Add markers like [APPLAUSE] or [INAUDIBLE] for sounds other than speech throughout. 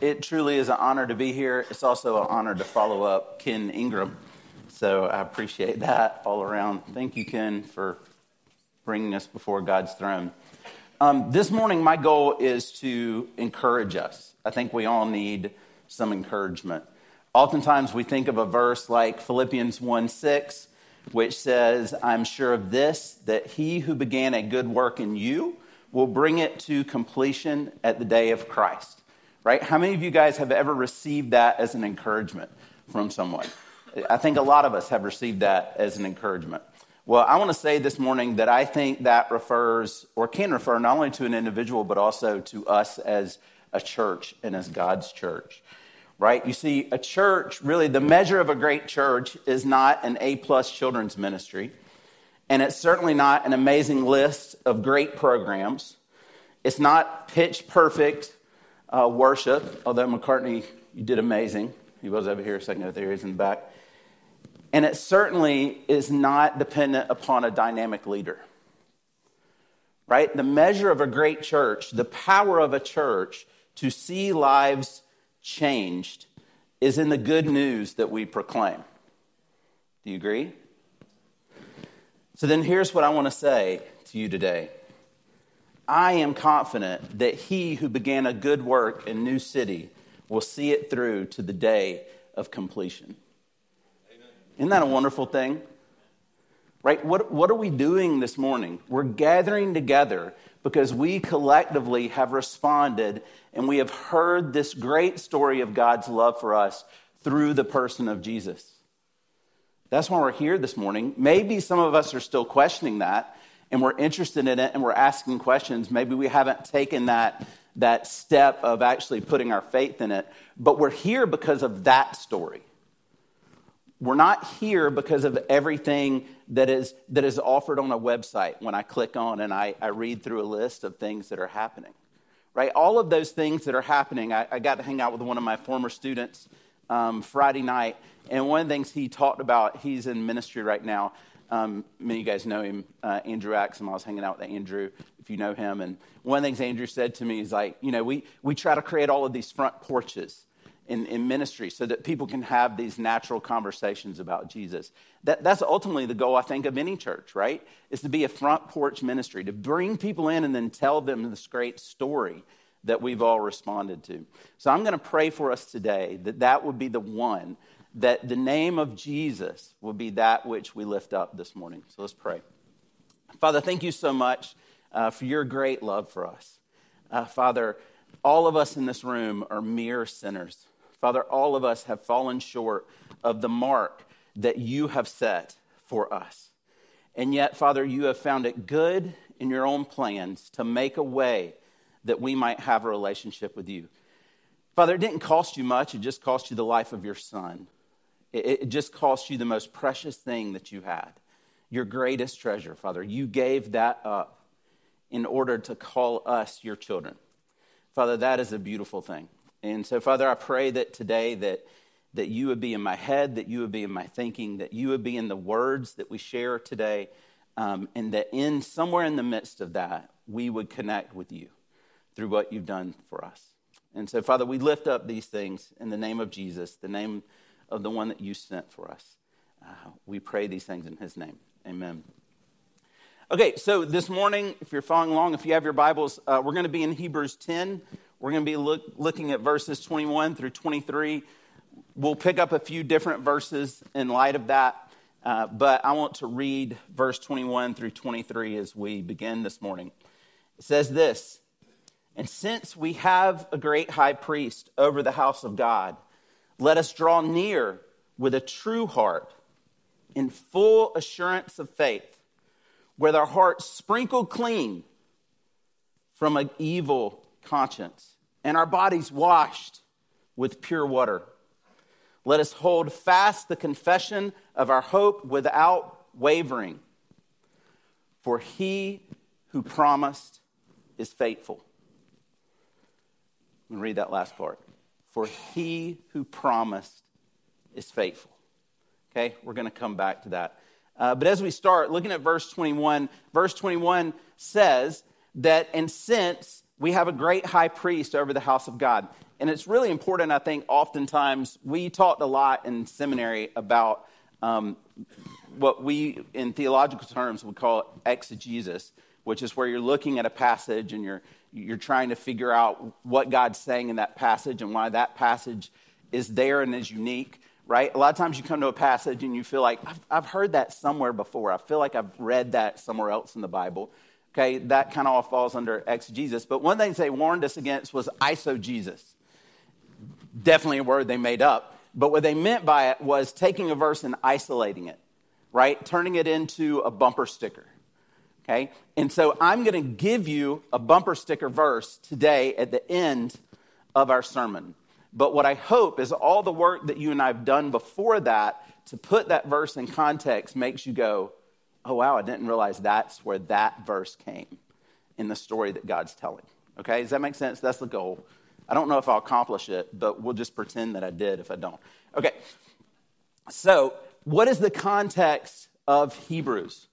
it truly is an honor to be here. It's also an honor to follow up Ken Ingram. So I appreciate that all around. Thank you, Ken, for bringing us before God's throne. Um, this morning, my goal is to encourage us. I think we all need some encouragement. Oftentimes, we think of a verse like Philippians 1 6, which says, I'm sure of this, that he who began a good work in you will bring it to completion at the day of Christ. Right? How many of you guys have ever received that as an encouragement from someone? I think a lot of us have received that as an encouragement. Well, I want to say this morning that I think that refers or can refer not only to an individual, but also to us as a church and as God's church. Right? You see, a church, really, the measure of a great church is not an A plus children's ministry. And it's certainly not an amazing list of great programs. It's not pitch perfect uh, worship, although McCartney, you did amazing. He was over here a second ago, there he is in the back. And it certainly is not dependent upon a dynamic leader. Right? The measure of a great church, the power of a church to see lives changed, is in the good news that we proclaim. Do you agree? So then here's what I want to say to you today. I am confident that he who began a good work in New City will see it through to the day of completion. Amen. Isn't that a wonderful thing? Right? What, what are we doing this morning? We're gathering together because we collectively have responded and we have heard this great story of God's love for us through the person of Jesus. That's why we're here this morning. Maybe some of us are still questioning that and we're interested in it and we're asking questions. Maybe we haven't taken that, that step of actually putting our faith in it, but we're here because of that story. We're not here because of everything that is, that is offered on a website when I click on and I, I read through a list of things that are happening. Right? All of those things that are happening, I, I got to hang out with one of my former students um, Friday night, and one of the things he talked about, he's in ministry right now. Um, many of you guys know him, uh, Andrew Axum. I was hanging out with Andrew, if you know him. And one of the things Andrew said to me is like, you know, we, we try to create all of these front porches in, in ministry so that people can have these natural conversations about Jesus. That, that's ultimately the goal, I think, of any church, right? Is to be a front porch ministry, to bring people in and then tell them this great story that we've all responded to. So I'm going to pray for us today that that would be the one that the name of Jesus will be that which we lift up this morning. So let's pray. Father, thank you so much uh, for your great love for us. Uh, Father, all of us in this room are mere sinners. Father, all of us have fallen short of the mark that you have set for us. And yet, Father, you have found it good in your own plans to make a way that we might have a relationship with you. Father, it didn't cost you much, it just cost you the life of your son. It, it just cost you the most precious thing that you had, your greatest treasure, Father. You gave that up in order to call us your children. Father, that is a beautiful thing. And so, Father, I pray that today that, that you would be in my head, that you would be in my thinking, that you would be in the words that we share today, um, and that in somewhere in the midst of that, we would connect with you through what you've done for us. And so, Father, we lift up these things in the name of Jesus, the name of the one that you sent for us. Uh, we pray these things in his name. Amen. Okay, so this morning, if you're following along, if you have your Bibles, uh, we're going to be in Hebrews 10. We're going to be look, looking at verses 21 through 23. We'll pick up a few different verses in light of that, uh, but I want to read verse 21 through 23 as we begin this morning. It says this And since we have a great high priest over the house of God, let us draw near with a true heart in full assurance of faith, with our hearts sprinkled clean from an evil conscience and our bodies washed with pure water. Let us hold fast the confession of our hope without wavering, for he who promised is faithful. Let me read that last part for he who promised is faithful. Okay, we're going to come back to that. Uh, but as we start looking at verse 21, verse 21 says that, and since we have a great high priest over the house of God, And it's really important, I think, oftentimes we talked a lot in seminary about um, what we, in theological terms, would call exegesis, which is where you're looking at a passage and you're, you're trying to figure out what God's saying in that passage and why that passage is there and is unique, right? A lot of times you come to a passage and you feel like, I've, I've heard that somewhere before. I feel like I've read that somewhere else in the Bible. Okay, that kind of all falls under exegesis. But one thing they warned us against was eisegesis. Definitely a word they made up. But what they meant by it was taking a verse and isolating it, right? Turning it into a bumper sticker. Okay? And so I'm going to give you a bumper sticker verse today at the end of our sermon. But what I hope is all the work that you and I have done before that to put that verse in context makes you go, oh, wow, I didn't realize that's where that verse came in the story that God's telling. Okay, does that make sense? That's the goal. I don't know if I'll accomplish it, but we'll just pretend that I did if I don't. Okay, so what is the context of Hebrews?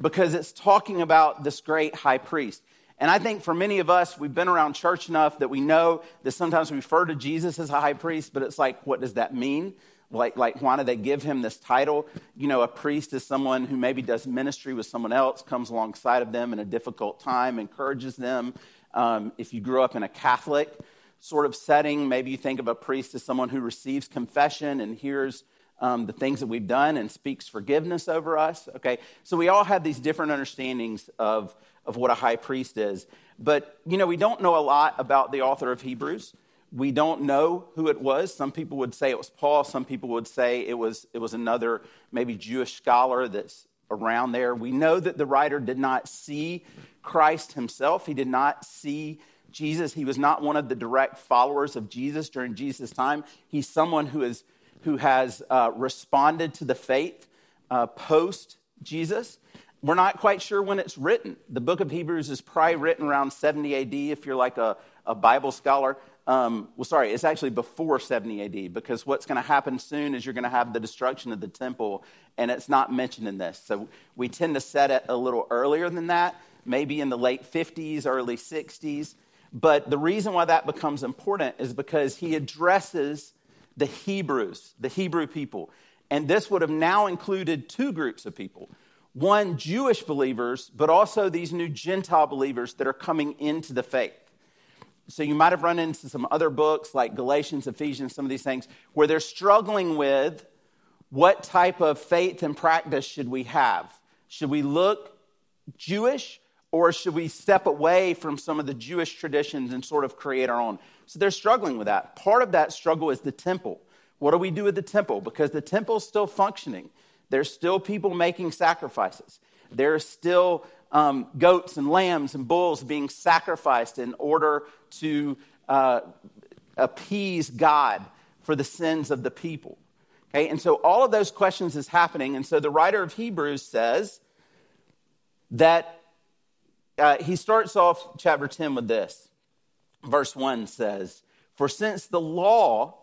Because it's talking about this great high priest. And I think for many of us, we've been around church enough that we know that sometimes we refer to Jesus as a high priest, but it's like, what does that mean? Like, like, why do they give him this title? You know, a priest is someone who maybe does ministry with someone else, comes alongside of them in a difficult time, encourages them. Um, if you grew up in a Catholic sort of setting, maybe you think of a priest as someone who receives confession and hears um, the things that we've done and speaks forgiveness over us. Okay, so we all have these different understandings of, of what a high priest is. But, you know, we don't know a lot about the author of Hebrews. We don't know who it was. Some people would say it was Paul. Some people would say it was, it was another maybe Jewish scholar that's around there. We know that the writer did not see Christ himself. He did not see Jesus. He was not one of the direct followers of Jesus during Jesus' time. He's someone who, is, who has uh, responded to the faith uh, post Jesus. We're not quite sure when it's written. The book of Hebrews is probably written around 70 AD if you're like a, a Bible scholar. Um, well, sorry, it's actually before 70 AD because what's going to happen soon is you're going to have the destruction of the temple, and it's not mentioned in this. So we tend to set it a little earlier than that, maybe in the late 50s, early 60s. But the reason why that becomes important is because he addresses the Hebrews, the Hebrew people. And this would have now included two groups of people one, Jewish believers, but also these new Gentile believers that are coming into the faith. So you might have run into some other books like Galatians, Ephesians, some of these things, where they're struggling with what type of faith and practice should we have? Should we look Jewish or should we step away from some of the Jewish traditions and sort of create our own? So they're struggling with that. Part of that struggle is the temple. What do we do with the temple? Because the temple's still functioning. There's still people making sacrifices. There's still um, goats and lambs and bulls being sacrificed in order to uh, appease God for the sins of the people. Okay, and so all of those questions is happening. And so the writer of Hebrews says that uh, he starts off chapter 10 with this. Verse 1 says, For since the law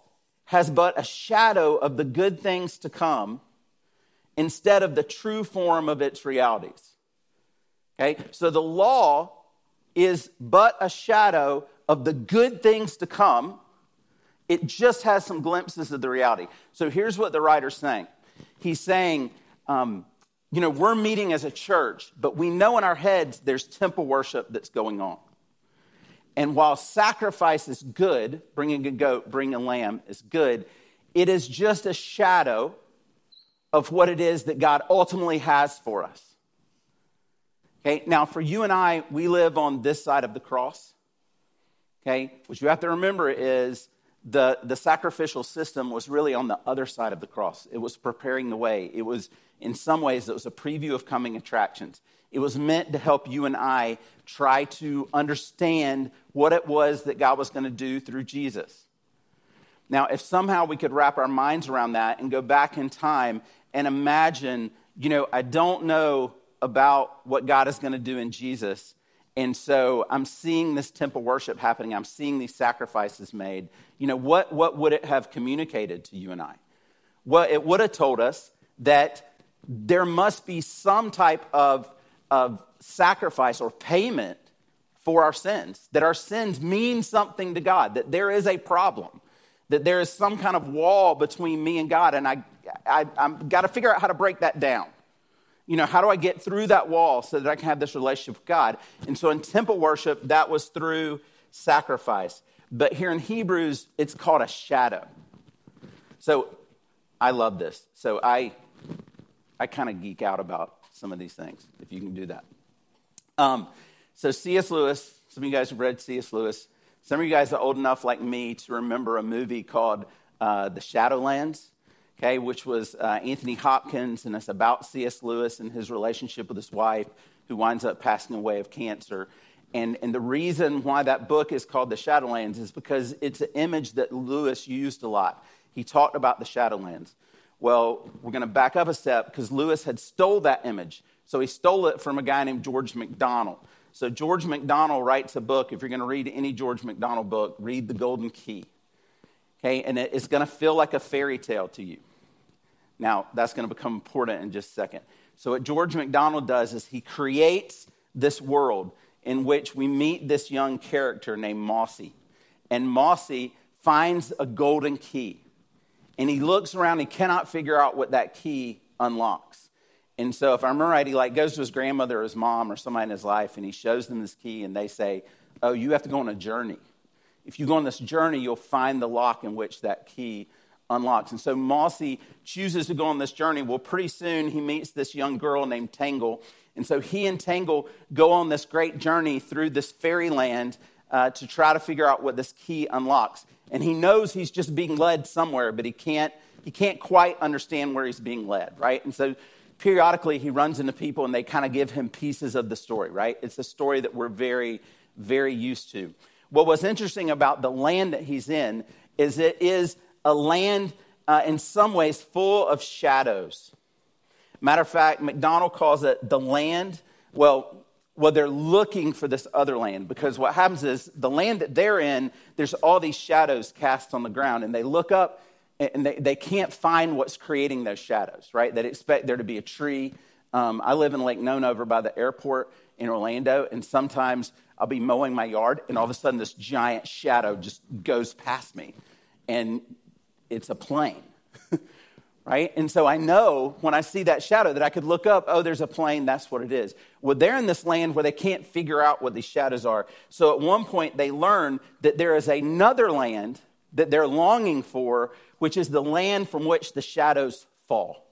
has but a shadow of the good things to come instead of the true form of its realities. Okay, so the law is but a shadow of the good things to come. It just has some glimpses of the reality. So here's what the writer's saying He's saying, um, you know, we're meeting as a church, but we know in our heads there's temple worship that's going on. And while sacrifice is good, bringing a goat, bringing a lamb is good, it is just a shadow of what it is that God ultimately has for us. Okay, now for you and I, we live on this side of the cross. Okay, what you have to remember is the, the sacrificial system was really on the other side of the cross. It was preparing the way. It was, in some ways, it was a preview of coming attractions. It was meant to help you and I try to understand what it was that God was going to do through Jesus. Now, if somehow we could wrap our minds around that and go back in time and imagine, you know, I don't know about what God is going to do in Jesus. And so I'm seeing this temple worship happening. I'm seeing these sacrifices made. You know, what, what would it have communicated to you and I? Well, it would have told us that there must be some type of, of sacrifice or payment for our sins, that our sins mean something to God, that there is a problem, that there is some kind of wall between me and God, and I, I, I've got to figure out how to break that down. You know, how do I get through that wall so that I can have this relationship with God? And so in temple worship, that was through sacrifice. But here in Hebrews, it's called a shadow. So I love this. So I, I kind of geek out about some of these things, if you can do that. Um, so, C.S. Lewis, some of you guys have read C.S. Lewis. Some of you guys are old enough, like me, to remember a movie called uh, The Shadowlands, okay, which was uh, Anthony Hopkins, and it's about C.S. Lewis and his relationship with his wife, who winds up passing away of cancer. And, and the reason why that book is called The Shadowlands is because it's an image that Lewis used a lot. He talked about the Shadowlands. Well, we're going to back up a step because Lewis had stole that image. So he stole it from a guy named George MacDonald. So George MacDonald writes a book. If you're going to read any George MacDonald book, read The Golden Key. Okay, and it's going to feel like a fairy tale to you. Now, that's going to become important in just a second. So, what George MacDonald does is he creates this world in which we meet this young character named Mossy. And Mossy finds a golden key. And he looks around, he cannot figure out what that key unlocks. And so, if I remember right, he like goes to his grandmother or his mom or somebody in his life, and he shows them this key, and they say, "Oh, you have to go on a journey. If you go on this journey, you'll find the lock in which that key unlocks." And so, Mossy chooses to go on this journey. Well, pretty soon he meets this young girl named Tangle, and so he and Tangle go on this great journey through this fairyland uh, to try to figure out what this key unlocks. And he knows he's just being led somewhere, but he can't he can't quite understand where he's being led, right? And so periodically he runs into people and they kind of give him pieces of the story, right? It's a story that we're very, very used to. What was interesting about the land that he's in is it is a land uh, in some ways full of shadows. Matter of fact, MacDonald calls it the land. Well, well, they're looking for this other land because what happens is the land that they're in, there's all these shadows cast on the ground, and they look up and they, they can't find what's creating those shadows, right? They expect there to be a tree. Um, I live in Lake Nona over by the airport in Orlando, and sometimes I'll be mowing my yard, and all of a sudden this giant shadow just goes past me, and it's a plane, right? And so I know when I see that shadow that I could look up, oh, there's a plane, that's what it is. Well, they're in this land where they can't figure out what these shadows are. So at one point, they learn that there is another land that they're longing for which is the land from which the shadows fall.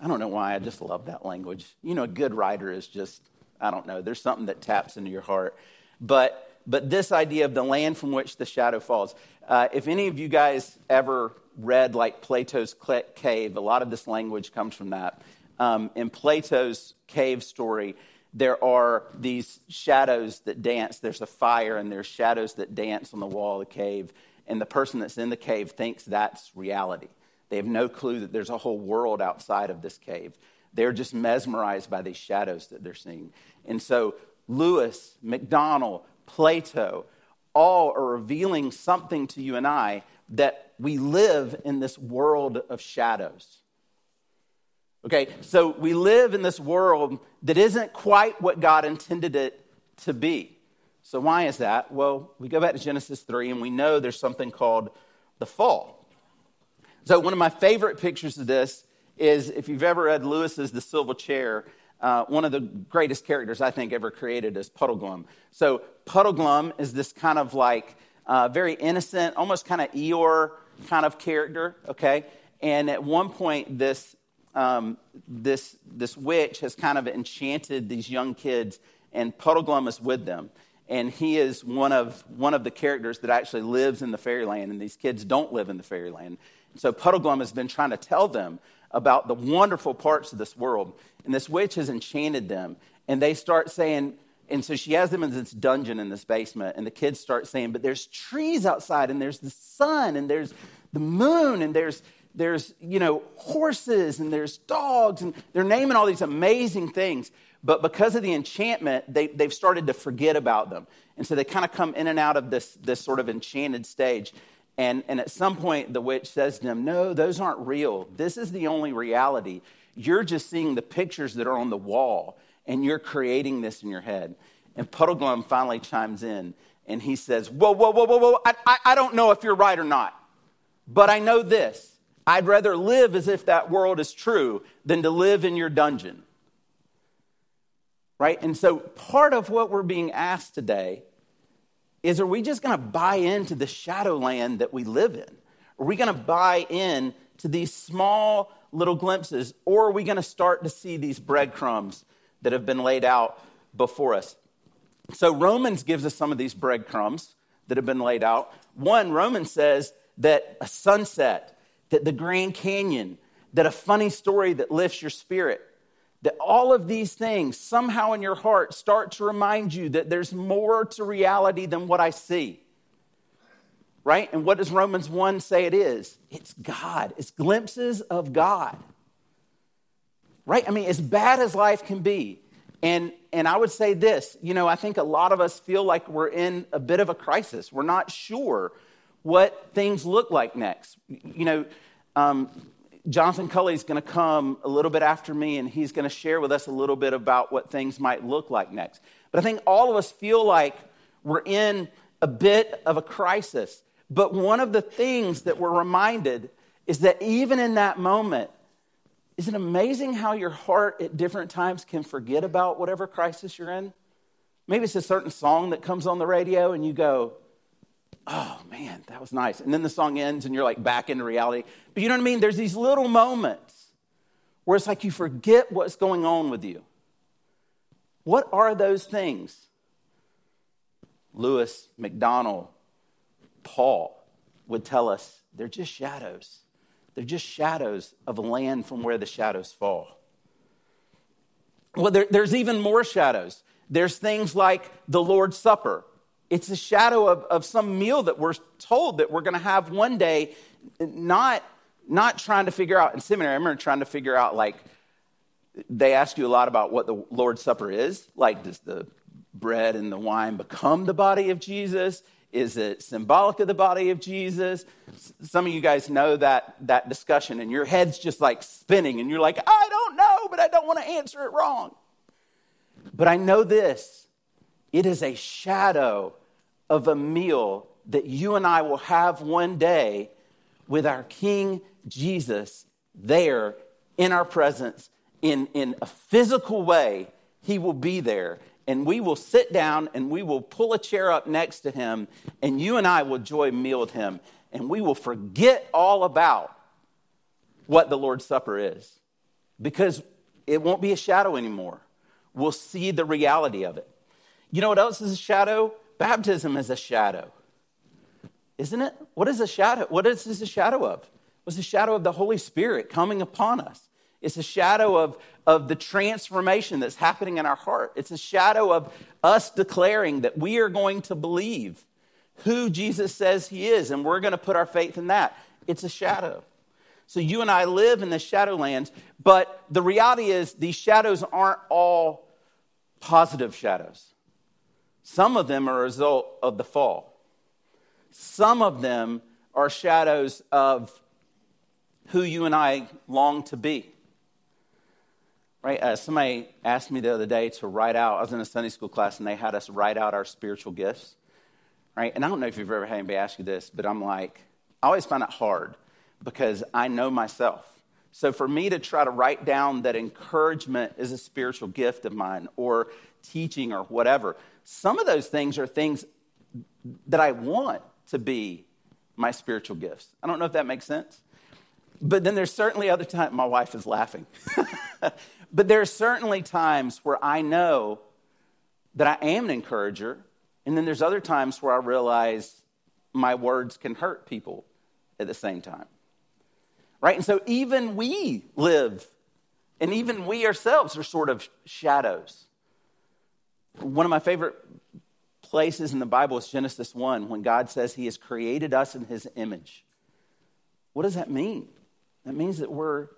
I don't know why, I just love that language. You know, a good writer is just, I don't know, there's something that taps into your heart. But, but this idea of the land from which the shadow falls. Uh, if any of you guys ever read like Plato's cave, a lot of this language comes from that. Um, in Plato's cave story, there are these shadows that dance. There's a fire, and there's shadows that dance on the wall of the cave and the person that's in the cave thinks that's reality. They have no clue that there's a whole world outside of this cave. They're just mesmerized by these shadows that they're seeing. And so, Lewis, MacDonald, Plato, all are revealing something to you and I that we live in this world of shadows. Okay, so we live in this world that isn't quite what God intended it to be. So, why is that? Well, we go back to Genesis 3 and we know there's something called the fall. So, one of my favorite pictures of this is if you've ever read Lewis's The Silver Chair, uh, one of the greatest characters I think ever created is Puddleglum. So, Puddleglum is this kind of like uh, very innocent, almost kind of Eeyore kind of character, okay? And at one point, this, um, this, this witch has kind of enchanted these young kids, and Puddleglum is with them and he is one of, one of the characters that actually lives in the fairyland, and these kids don't live in the fairyland. So Puddleglum has been trying to tell them about the wonderful parts of this world, and this witch has enchanted them, and they start saying, and so she has them in this dungeon in this basement, and the kids start saying, but there's trees outside, and there's the sun, and there's the moon, and there's there's you know horses and there's dogs and they're naming all these amazing things but because of the enchantment, they, they've started to forget about them. And so they kind of come in and out of this, this sort of enchanted stage. And, and at some point, the witch says to them, No, those aren't real. This is the only reality. You're just seeing the pictures that are on the wall, and you're creating this in your head. And Puddleglum finally chimes in and he says, Whoa, whoa, whoa, whoa, whoa, I, I, I don't know if you're right or not, but I know this. I'd rather live as if that world is true than to live in your dungeon. Right? And so part of what we're being asked today is are we just going to buy into the shadowland that we live in? Are we going to buy in to these small little glimpses, or are we going to start to see these breadcrumbs that have been laid out before us? So, Romans gives us some of these breadcrumbs that have been laid out. One, Romans says that a sunset, that the Grand Canyon, that a funny story that lifts your spirit, that all of these things somehow in your heart start to remind you that there's more to reality than what I see. Right? And what does Romans 1 say it is? It's God, it's glimpses of God. Right? I mean, as bad as life can be, and, and I would say this you know, I think a lot of us feel like we're in a bit of a crisis. We're not sure what things look like next. You know, um, Jonathan Cully is going to come a little bit after me, and he's going to share with us a little bit about what things might look like next. But I think all of us feel like we're in a bit of a crisis. But one of the things that we're reminded is that even in that moment, is it amazing how your heart at different times can forget about whatever crisis you're in? Maybe it's a certain song that comes on the radio, and you go, oh man, that was nice. And then the song ends and you're like back into reality. But you know what I mean? There's these little moments where it's like you forget what's going on with you. What are those things? Lewis, MacDonald, Paul would tell us they're just shadows. They're just shadows of land from where the shadows fall. Well, there, there's even more shadows. There's things like the Lord's Supper, it's a shadow of, of some meal that we're told that we're going to have one day, not, not trying to figure out in seminary. I remember trying to figure out, like, they ask you a lot about what the Lord's Supper is. Like, does the bread and the wine become the body of Jesus? Is it symbolic of the body of Jesus? Some of you guys know that, that discussion, and your head's just like spinning, and you're like, I don't know, but I don't want to answer it wrong. But I know this it is a shadow of a meal that you and I will have one day with our King Jesus there in our presence in, in a physical way. He will be there. And we will sit down and we will pull a chair up next to him, and you and I will joy meal with him. And we will forget all about what the Lord's Supper is because it won't be a shadow anymore. We'll see the reality of it. You know what else is a shadow? Baptism is a shadow. Isn't it? What is a shadow? What is this a shadow of? Was a shadow of the Holy Spirit coming upon us. It's a shadow of, of the transformation that's happening in our heart. It's a shadow of us declaring that we are going to believe who Jesus says he is, and we're going to put our faith in that. It's a shadow. So you and I live in the shadowlands, but the reality is these shadows aren't all positive shadows. Some of them are a result of the fall. Some of them are shadows of who you and I long to be. Right? Uh, somebody asked me the other day to write out, I was in a Sunday school class and they had us write out our spiritual gifts. Right? And I don't know if you've ever had anybody ask you this, but I'm like, I always find it hard because I know myself. So for me to try to write down that encouragement is a spiritual gift of mine or teaching or whatever, some of those things are things that I want to be my spiritual gifts. I don't know if that makes sense. But then there's certainly other times, my wife is laughing. [LAUGHS] but there are certainly times where I know that I am an encourager. And then there's other times where I realize my words can hurt people at the same time. Right? And so even we live, and even we ourselves are sort of shadows. One of my favorite places in the Bible is Genesis 1 when God says He has created us in His image. What does that mean? That means that we're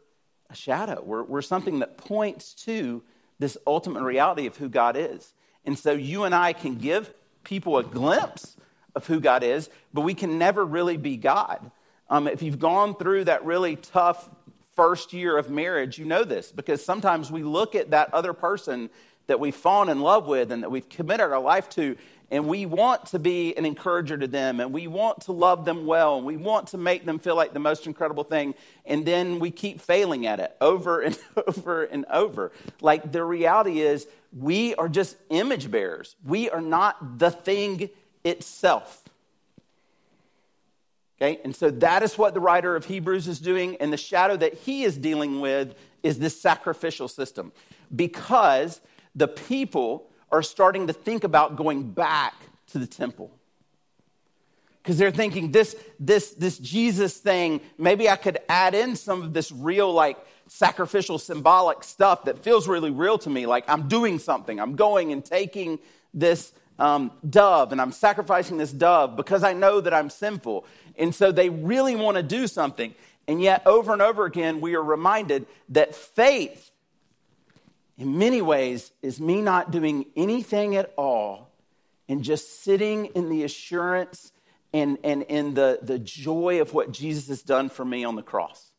a shadow, we're, we're something that points to this ultimate reality of who God is. And so you and I can give people a glimpse of who God is, but we can never really be God. Um, if you've gone through that really tough first year of marriage, you know this because sometimes we look at that other person that we've fallen in love with and that we've committed our life to. And we want to be an encourager to them and we want to love them well and we want to make them feel like the most incredible thing. And then we keep failing at it over [LAUGHS] and over and over. Like the reality is, we are just image bearers, we are not the thing itself. Okay, and so that is what the writer of Hebrews is doing, and the shadow that he is dealing with is this sacrificial system because the people are starting to think about going back to the temple. Because they're thinking this, this, this Jesus thing, maybe I could add in some of this real, like, sacrificial, symbolic stuff that feels really real to me. Like I'm doing something, I'm going and taking this um, dove and I'm sacrificing this dove because I know that I'm sinful. And so they really want to do something. And yet, over and over again, we are reminded that faith, in many ways, is me not doing anything at all and just sitting in the assurance and, and in the, the joy of what Jesus has done for me on the cross.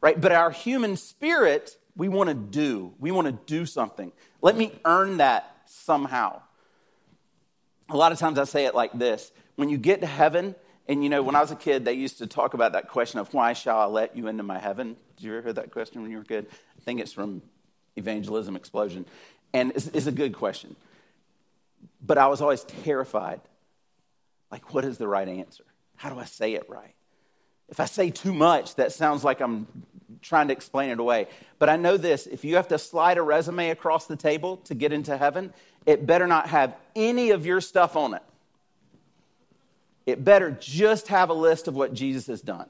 Right? But our human spirit, we want to do. We want to do something. Let me earn that somehow. A lot of times I say it like this when you get to heaven, and you know, when I was a kid, they used to talk about that question of why shall I let you into my heaven? Did you ever hear that question when you were a kid? I think it's from Evangelism Explosion. And it's, it's a good question. But I was always terrified. Like, what is the right answer? How do I say it right? If I say too much, that sounds like I'm trying to explain it away. But I know this if you have to slide a resume across the table to get into heaven, it better not have any of your stuff on it. It better just have a list of what Jesus has done.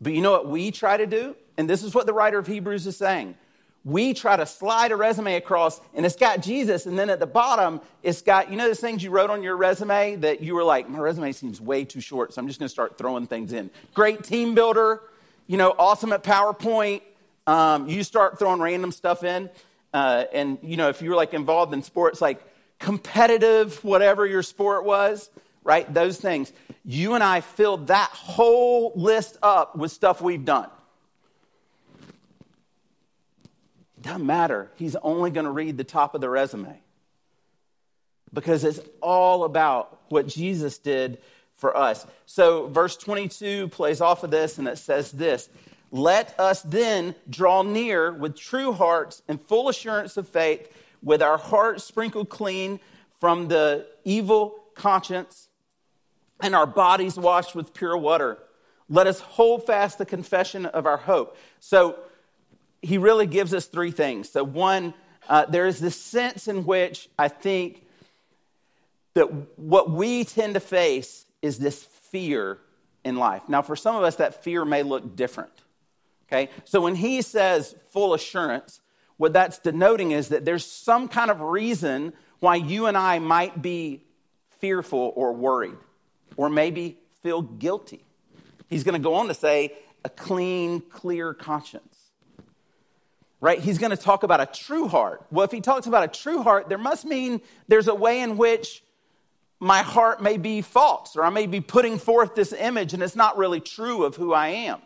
But you know what we try to do? And this is what the writer of Hebrews is saying. We try to slide a resume across, and it's got Jesus, and then at the bottom, it's got, you know, those things you wrote on your resume that you were like, my resume seems way too short, so I'm just gonna start throwing things in. Great team builder, you know, awesome at PowerPoint. Um, you start throwing random stuff in. Uh, and, you know, if you were like involved in sports, like competitive, whatever your sport was, right? Those things. You and I filled that whole list up with stuff we've done. It doesn't matter. He's only going to read the top of the resume because it's all about what Jesus did for us. So, verse 22 plays off of this and it says this Let us then draw near with true hearts and full assurance of faith, with our hearts sprinkled clean from the evil conscience and our bodies washed with pure water. Let us hold fast the confession of our hope. So he really gives us three things. So, one, uh, there is this sense in which I think that what we tend to face is this fear in life. Now, for some of us, that fear may look different. Okay? So, when he says full assurance, what that's denoting is that there's some kind of reason why you and I might be fearful or worried or maybe feel guilty. He's going to go on to say a clean, clear conscience. Right? He's going to talk about a true heart. Well, if he talks about a true heart, there must mean there's a way in which my heart may be false, or I may be putting forth this image and it's not really true of who I am.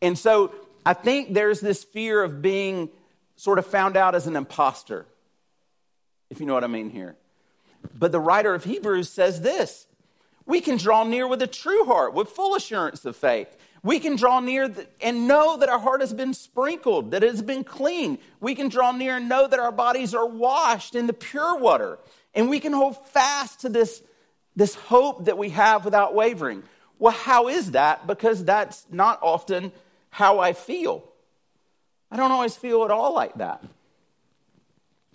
And so I think there's this fear of being sort of found out as an imposter, if you know what I mean here. But the writer of Hebrews says this we can draw near with a true heart, with full assurance of faith. We can draw near and know that our heart has been sprinkled, that it has been clean. We can draw near and know that our bodies are washed in the pure water. And we can hold fast to this, this hope that we have without wavering. Well, how is that? Because that's not often how I feel. I don't always feel at all like that.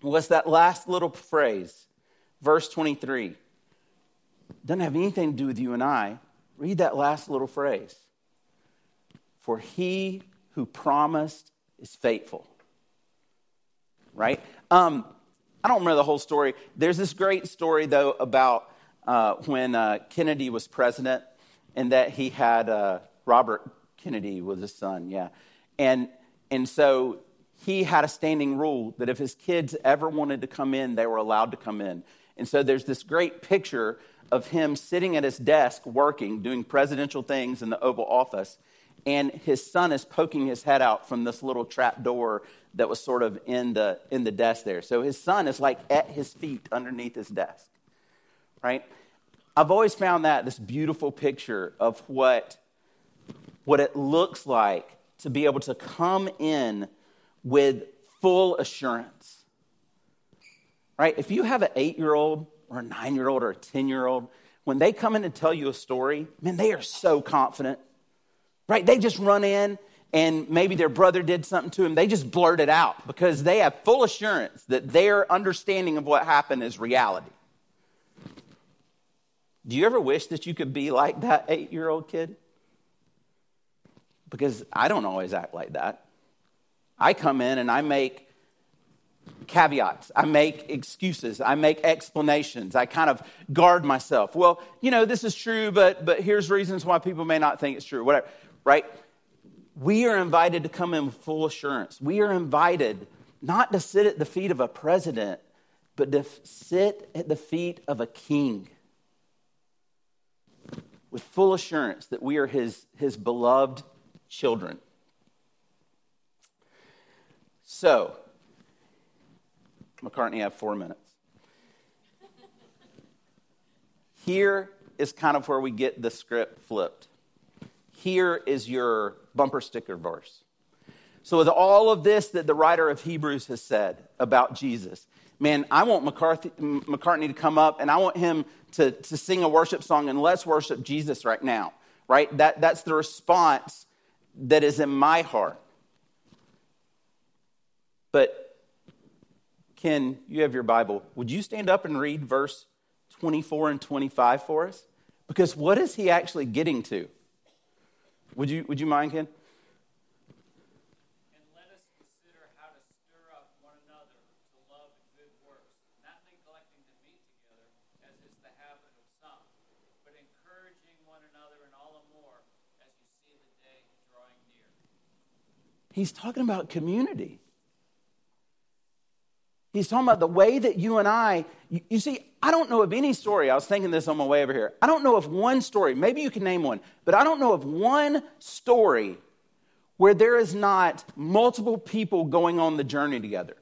What's that last little phrase? Verse 23 doesn't have anything to do with you and I. Read that last little phrase. For he who promised is faithful. Right? Um, I don't remember the whole story. There's this great story, though, about uh, when uh, Kennedy was president and that he had uh, Robert Kennedy was his son, yeah. And, and so he had a standing rule that if his kids ever wanted to come in, they were allowed to come in. And so there's this great picture of him sitting at his desk working, doing presidential things in the Oval Office, and his son is poking his head out from this little trap door that was sort of in the in the desk there. So his son is like at his feet underneath his desk. Right? I've always found that this beautiful picture of what what it looks like to be able to come in with full assurance. Right? If you have an 8-year-old or a 9-year-old or a 10-year-old, when they come in and tell you a story, man, they are so confident. Right? They just run in and maybe their brother did something to him, they just blurt it out because they have full assurance that their understanding of what happened is reality. Do you ever wish that you could be like that eight year old kid? Because I don't always act like that. I come in and I make caveats, I make excuses, I make explanations, I kind of guard myself. Well, you know, this is true, but, but here's reasons why people may not think it's true, whatever, right? we are invited to come in with full assurance. We are invited not to sit at the feet of a president, but to sit at the feet of a king with full assurance that we are his, his beloved children. So, McCartney, I have four minutes. Here is kind of where we get the script flipped. Here is your bumper sticker verse. So, with all of this that the writer of Hebrews has said about Jesus, man, I want McCarthy, McCartney to come up and I want him to, to sing a worship song and let's worship Jesus right now, right? That, that's the response that is in my heart. But, Ken, you have your Bible. Would you stand up and read verse 24 and 25 for us? Because what is he actually getting to? Would you, would you mind, Ken? He's talking about community. He's talking about the way that you and I, you, you, see, I don't know of any story. I was thinking this on my way over here. I don't know of one story, maybe you can name one, but I don't know of one story where there is not multiple people going on the journey together.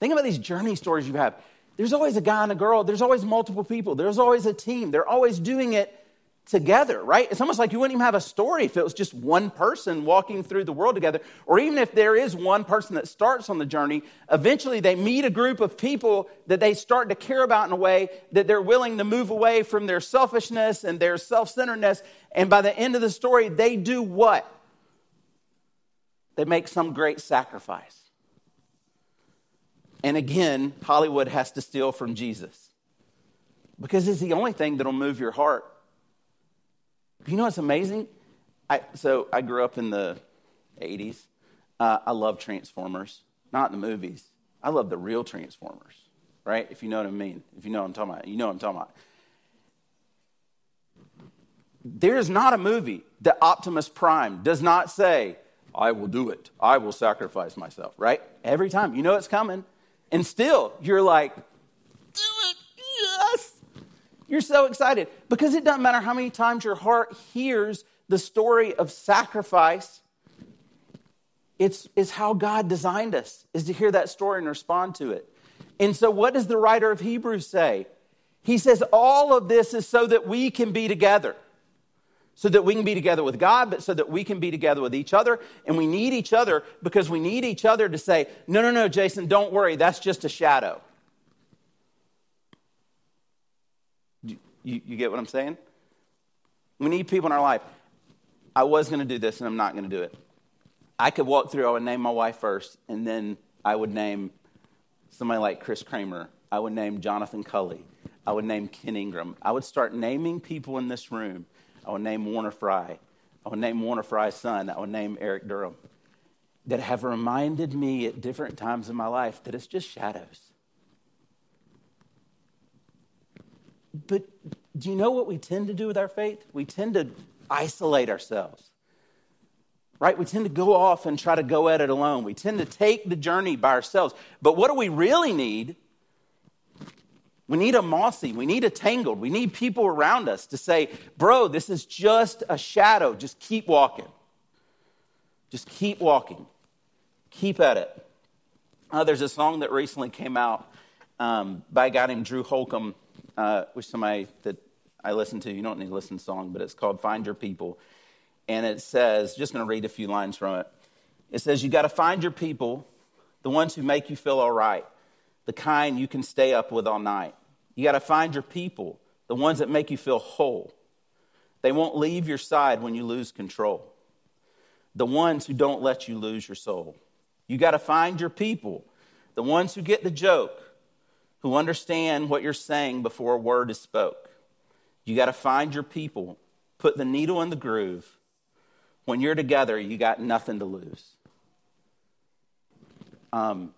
Think about these journey stories you have. There's always a guy and a girl, there's always multiple people, there's always a team, they're always doing it together, right? It's almost like you wouldn't even have a story if it was just one person walking through the world together. Or even if there is one person that starts on the journey, eventually they meet a group of people that they start to care about in a way that they're willing to move away from their selfishness and their self centeredness. And by the end of the story, they do what? They make some great sacrifice. And again, Hollywood has to steal from Jesus because it's the only thing that'll move your heart you know what's amazing? I, so I grew up in the 80s. Uh, I love Transformers, not the movies. I love the real Transformers, right? If you know what I mean. If you know what I'm talking about, you know what I'm talking about. There is not a movie that Optimus Prime does not say, I will do it. I will sacrifice myself, right? Every time. You know it's coming. And still, you're like, you're so excited because it doesn't matter how many times your heart hears the story of sacrifice. It's, it's how God designed us, is to hear that story and respond to it. And so, what does the writer of Hebrews say? He says, All of this is so that we can be together. So that we can be together with God, but so that we can be together with each other. And we need each other because we need each other to say, No, no, no, Jason, don't worry, that's just a shadow. You, you get what I'm saying? We need people in our life. I was going to do this and I'm not going to do it. I could walk through, I would name my wife first, and then I would name somebody like Chris Kramer. I would name Jonathan Cully. I would name Ken Ingram. I would start naming people in this room. I would name Warner Fry. I would name Warner Fry's son. I would name Eric Durham. That have reminded me at different times in my life that it's just shadows. But do you know what we tend to do with our faith? We tend to isolate ourselves. Right? We tend to go off and try to go at it alone. We tend to take the journey by ourselves. But what do we really need? We need a mossy. We need a tangled. We need people around us to say, bro, this is just a shadow. Just keep walking. Just keep walking. Keep at it. Uh, there's a song that recently came out um, by a guy named Drew Holcomb, uh, which somebody that I listen to. You don't need to listen to song, but it's called Find Your People. And it says, just going to read a few lines from it. It says, You got to find your people, the ones who make you feel all right, the kind you can stay up with all night. You got to find your people, the ones that make you feel whole. They won't leave your side when you lose control. The ones who don't let you lose your soul. You got to find your people, the ones who get the joke, who understand what you're saying before a word is spoke. You got to find your people, put the needle in the groove. When you're together, you got nothing to lose. Um,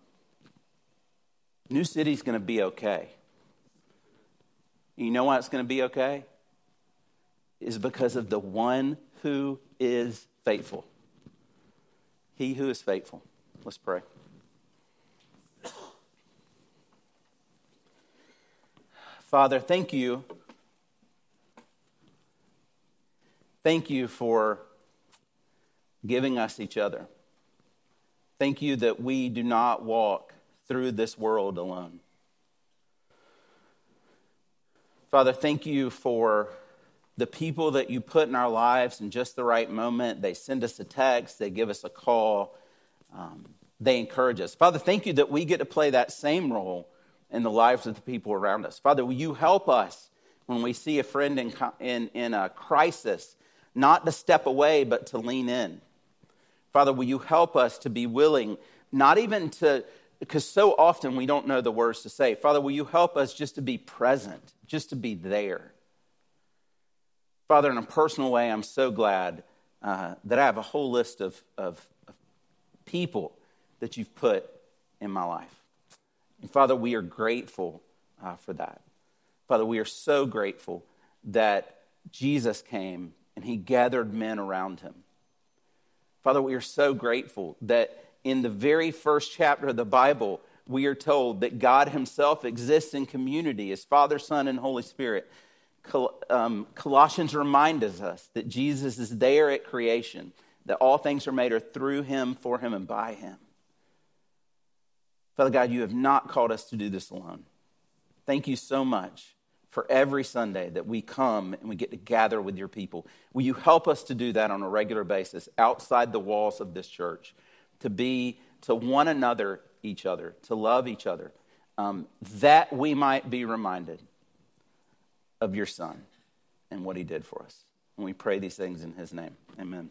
New City's going to be okay. You know why it's going to be okay? Is because of the one who is faithful. He who is faithful. Let's pray. Father, thank you. Thank you for giving us each other. Thank you that we do not walk through this world alone. Father, thank you for the people that you put in our lives in just the right moment. They send us a text, they give us a call, um, they encourage us. Father, thank you that we get to play that same role in the lives of the people around us. Father, will you help us when we see a friend in, in, in a crisis, not to step away, but to lean in? Father, will you help us to be willing, not even to, because so often we don't know the words to say. Father, will you help us just to be present, just to be there? Father, in a personal way, I'm so glad uh, that I have a whole list of, of people that you've put in my life. And Father, we are grateful uh, for that. Father, we are so grateful that Jesus came and he gathered men around him. Father, we are so grateful that in the very first chapter of the Bible, we are told that God Himself exists in community as Father, Son, and Holy Spirit. Col- um, Colossians reminds us that Jesus is there at creation that all things are made are through him, for him, and by him. Father God, you have not called us to do this alone. Thank you so much for every Sunday that we come and we get to gather with your people. Will you help us to do that on a regular basis outside the walls of this church, to be to one another, each other, to love each other, um, that we might be reminded of your Son and what he did for us. And we pray these things in his name. Amen.